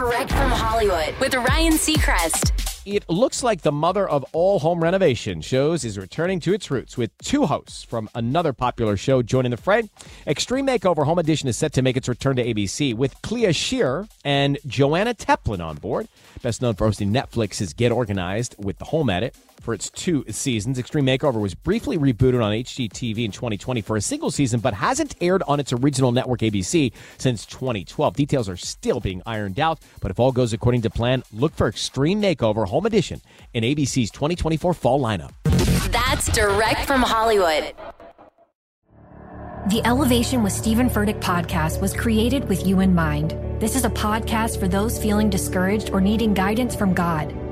Direct from Hollywood with Ryan Seacrest. It looks like the mother of all home renovation shows is returning to its roots with two hosts from another popular show joining the fray. Extreme Makeover Home Edition is set to make its return to ABC with Clea Shearer and Joanna Teplin on board. Best known for hosting Netflix's Get Organized with the Home Edit for its two seasons. Extreme Makeover was briefly rebooted on HGTV in 2020 for a single season, but hasn't aired on its original network ABC since 2012. Details are still being ironed out, but if all goes according to plan, look for Extreme Makeover Home Edition in ABC's 2024 fall lineup. That's direct from Hollywood. The Elevation with Stephen Furtick podcast was created with you in mind. This is a podcast for those feeling discouraged or needing guidance from God.